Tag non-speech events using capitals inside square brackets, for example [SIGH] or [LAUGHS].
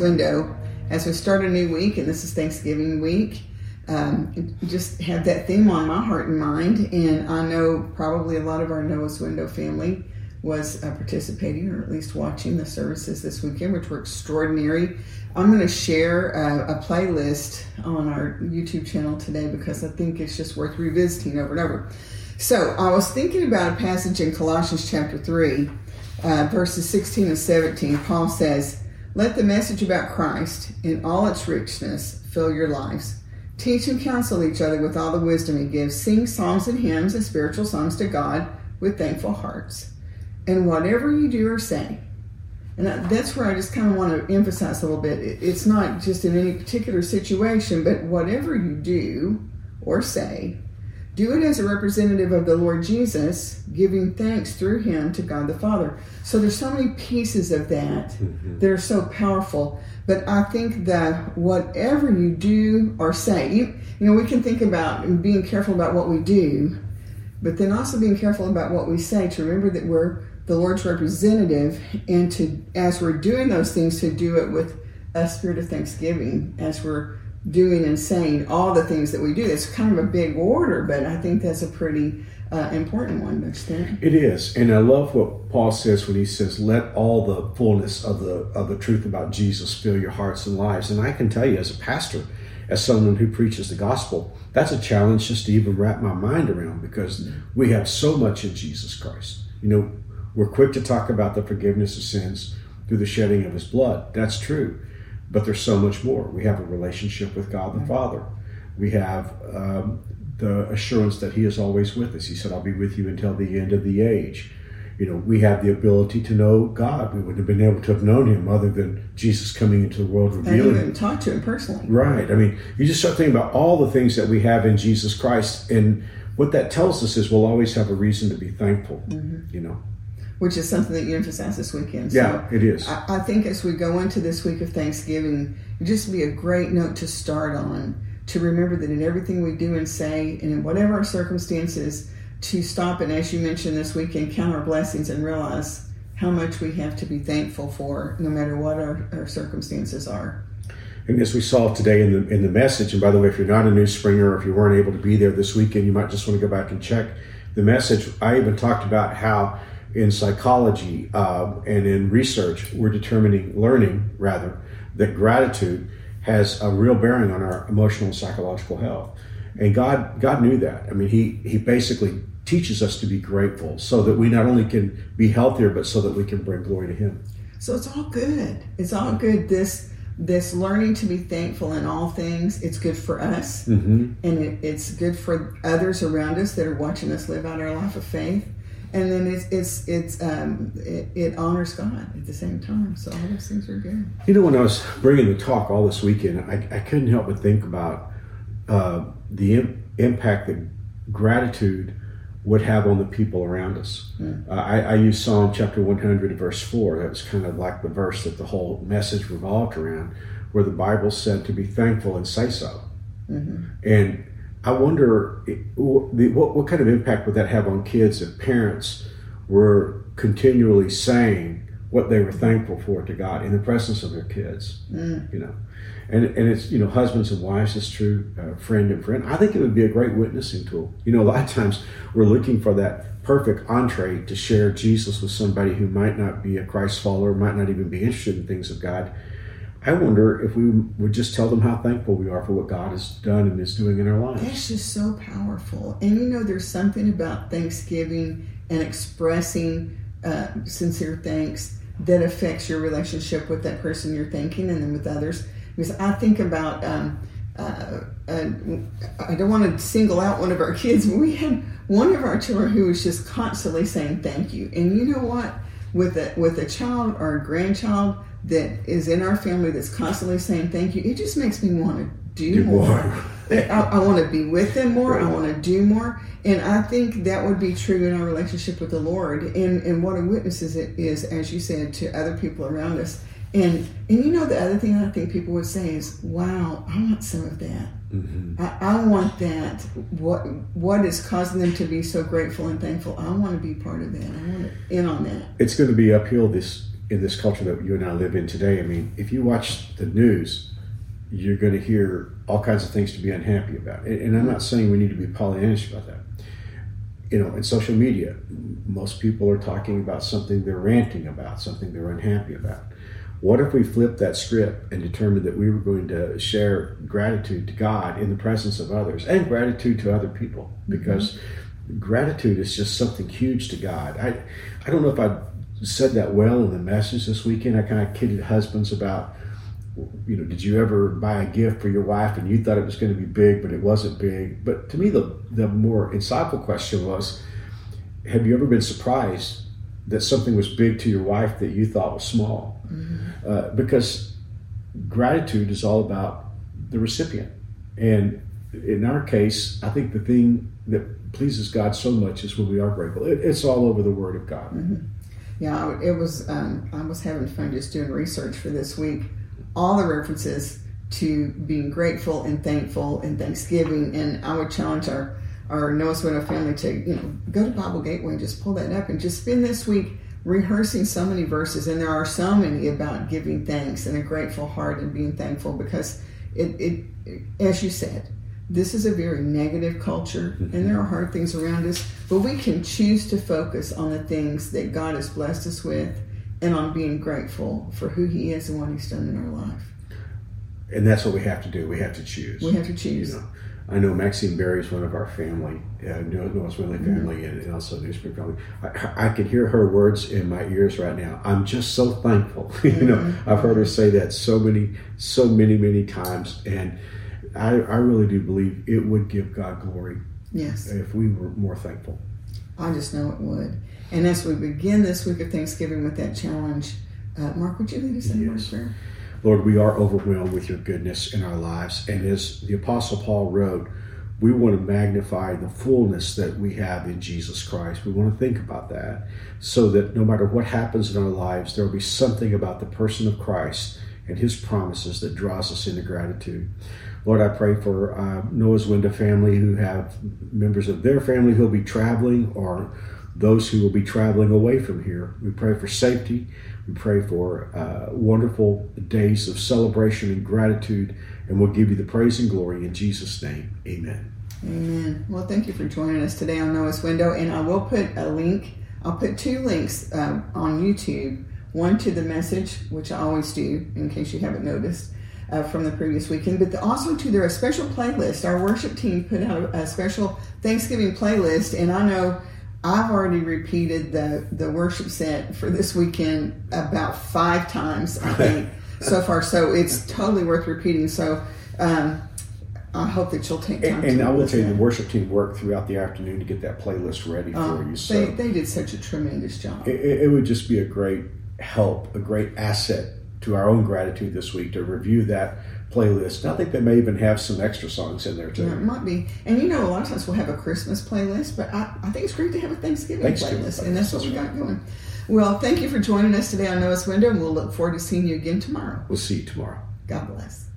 Window as we start a new week, and this is Thanksgiving week. Um, just have that theme on my heart and mind, and I know probably a lot of our Noah's window family was uh, participating or at least watching the services this weekend, which were extraordinary. I'm going to share a, a, playlist on our YouTube channel today because I think it's just worth revisiting over and over. So I was thinking about a passage in Colossians chapter 3, uh, verses 16 and 17. Paul says, Let the message about Christ in all its richness fill your lives. Teach and counsel each other with all the wisdom he gives. Sing psalms and hymns and spiritual songs to God with thankful hearts and whatever you do or say, and that's where I just kind of want to emphasize a little bit. It's not just in any particular situation, but whatever you do or say, do it as a representative of the Lord Jesus, giving thanks through him to God the Father. So there's so many pieces of that mm-hmm. that are so powerful. But I think that whatever you do or say, you, you know, we can think about being careful about what we do, but then also being careful about what we say to remember that we're the Lord's representative, and to as we're doing those things, to do it with a spirit of thanksgiving as we're doing and saying all the things that we do. It's kind of a big order, but I think that's a pretty uh, important one, you? It is, and I love what Paul says when he says, "Let all the fullness of the of the truth about Jesus fill your hearts and lives." And I can tell you, as a pastor, as someone who preaches the gospel, that's a challenge just to even wrap my mind around because we have so much in Jesus Christ. You know, we're quick to talk about the forgiveness of sins through the shedding of his blood. That's true. But there's so much more. We have a relationship with God the Father. We have um, the assurance that he is always with us. He said, I'll be with you until the end of the age. You know, we have the ability to know God. We wouldn't have been able to have known him other than Jesus coming into the world revealing. And talk to him personally. Right. I mean, you just start thinking about all the things that we have in Jesus Christ. And what that tells us is we'll always have a reason to be thankful, mm-hmm. you know which is something that you emphasize this weekend. Yeah, it is. I, I, think as we go into this week of Thanksgiving, it just be a great note to start on to remember that in everything we do and say, and in whatever our circumstances, to stop and, as you mentioned this weekend, count our blessings and realize how much we have to be thankful for, no matter what our, our circumstances are. And as we saw today in the in the message, and by the way, if you're not a new springer or if you weren't able to be there this weekend, you might just want to go back and check the message. I even talked about how in psychology uh, and in research, we're determining, learning rather, that gratitude has a real bearing on our emotional and psychological health. And God, God knew that. I mean, He He basically teaches us to be grateful so that we not only can be healthier, but so that we can bring glory to Him. So it's all good. It's all good. This this learning to be thankful in all things. It's good for us, mm-hmm. and it, it's good for others around us that are watching us live out our life of faith and then it's it's it's um, it, it, honors God at the same time. So all those things are good. You know, when I was bringing the talk all this weekend, I, I couldn't help but think about uh, the Im- impact that gratitude would have on the people around us. Mm. Uh, I, I use Psalm chapter 100, verse 4. That was kind of like the verse that the whole message revolved around, where the Bible said to be thankful and say so. Mm-hmm. And I wonder what, what kind of impact would that have on kids if parents were continually saying what they were thankful for to God in the presence of their kids, mm. you know, and and it's you know husbands and wives is true, uh, friend and friend. I think it would be a great witnessing tool. You know, a lot of times we're looking for that perfect entree to share Jesus with somebody who might not be a Christ follower, might not even be interested in things of God I wonder if we would just tell them how thankful we are for what God has done and is doing in our lives. That's just so powerful. And you know, there's something about Thanksgiving and expressing uh, sincere thanks that affects your relationship with that person you're thanking and then with others. Because I think about, um, uh, uh, I don't want to single out one of our [LAUGHS] kids, but we had one of our children who was just constantly saying thank you. And you know what? With a, with a child or a grandchild, that is in our family that's constantly saying thank you, it just makes me want to do, do more. more. [LAUGHS] I, I want to be with them more. Right. I want to do more. And I think that would be true in our relationship with the Lord. And, and what a witness is it is, as you said, to other people around us. And and you know the other thing I think people would say is, "Wow, I want some of that. Mm-hmm. I, I, want that. What what is causing them to be so grateful and thankful? I want to be part of that. I want to in on that." It's going to be uphill this in this culture that you and I live in today, I mean, if you watch the news, you're going to hear all kinds of things to be unhappy about. And, and I'm not saying we need to be Pollyannish about that. You know, in social media, most people are talking about something they're ranting about, something they're unhappy about. What if we flipped that script and determined that we were going to share gratitude to God in the presence of others and gratitude to other people? Because mm-hmm. gratitude is just something huge to God. I, I don't know if I said that well in the message this weekend. I kind of kidded husbands about you know, did you ever buy a gift for your wife and you thought it was going to be big, but it wasn't big? But to me, the, the more insightful question was, have you ever been surprised that something was big to your wife that you thought was small? Mm-hmm. Uh, because gratitude is all about the recipient. And in our case, I think the thing that pleases God so much is when we are grateful. It, it's all over the Word of God. Mm-hmm. Yeah, it was. Um, I was having fun just doing research for this week all the references to being grateful and thankful and Thanksgiving. And I would challenge our, our Noah's Window family to, you know, go to Bible Gateway and just pull that up and just spend this week rehearsing so many verses. And there are so many about giving thanks and a grateful heart and being thankful because it, it, it as you said, this is a very negative culture and there are hard things around us, but we can choose to focus on the things that God has blessed us with and on being grateful for who He is and what He's done in our life. And that's what we have to do. We have to choose. We have to choose. You know, I know Maxine Berry is one of our family, uh, Noah's Window mm-hmm. family, mm-hmm. and, and, also NewSpring family. I, I, can hear her words in my ears right now. I'm just so thankful. [LAUGHS] you mm-hmm. know, I've heard her say that so many, so many, many times, and I, I really do believe it would give God glory. Yes. If we were more thankful. I just know it would. And as we begin this week of Thanksgiving with that challenge, uh, Mark, would you lead us in yes. prayer? Lord, we are overwhelmed with your goodness in our lives. And as the Apostle Paul wrote, we want to magnify the fullness that we have in Jesus Christ. We want to think about that so that no matter what happens in our lives, there will be something about the person of Christ and his promises that draws us into gratitude. Lord, I pray for uh, Noah's Window family who have members of their family who will be traveling or those who will be traveling away from here. We pray for safety. We pray for uh, wonderful days of celebration and gratitude, and we'll give you the praise and glory in Jesus' name. Amen. Amen. Well, thank you for joining us today on Noah's Window, and I will put a link. I'll put two links uh, on YouTube. One to the message, which I always do, in case you haven't noticed. Uh, from the previous weekend, but the, also to their special playlist. Our worship team put out a, a special Thanksgiving playlist, and I know I've already repeated the the worship set for this weekend about five times, I [LAUGHS] think, so far. So it's totally worth repeating. So um, I hope that you'll take time. And, and I will tell you, the worship team worked throughout the afternoon to get that playlist ready uh, for you. So they, they did such a tremendous job. It, it would just be a great help, a great asset to our own gratitude this week to review that playlist. I think they may even have some extra songs in there too. Yeah, it might be. And you know, a lot of times we'll have a Christmas playlist, but I, I think it's great to have a Thanksgiving, Thanksgiving playlist, playlist, and that's what we got going. Well, thank you for joining us today on Noah's Window, and we'll look forward to seeing you again tomorrow. We'll see you tomorrow. God bless.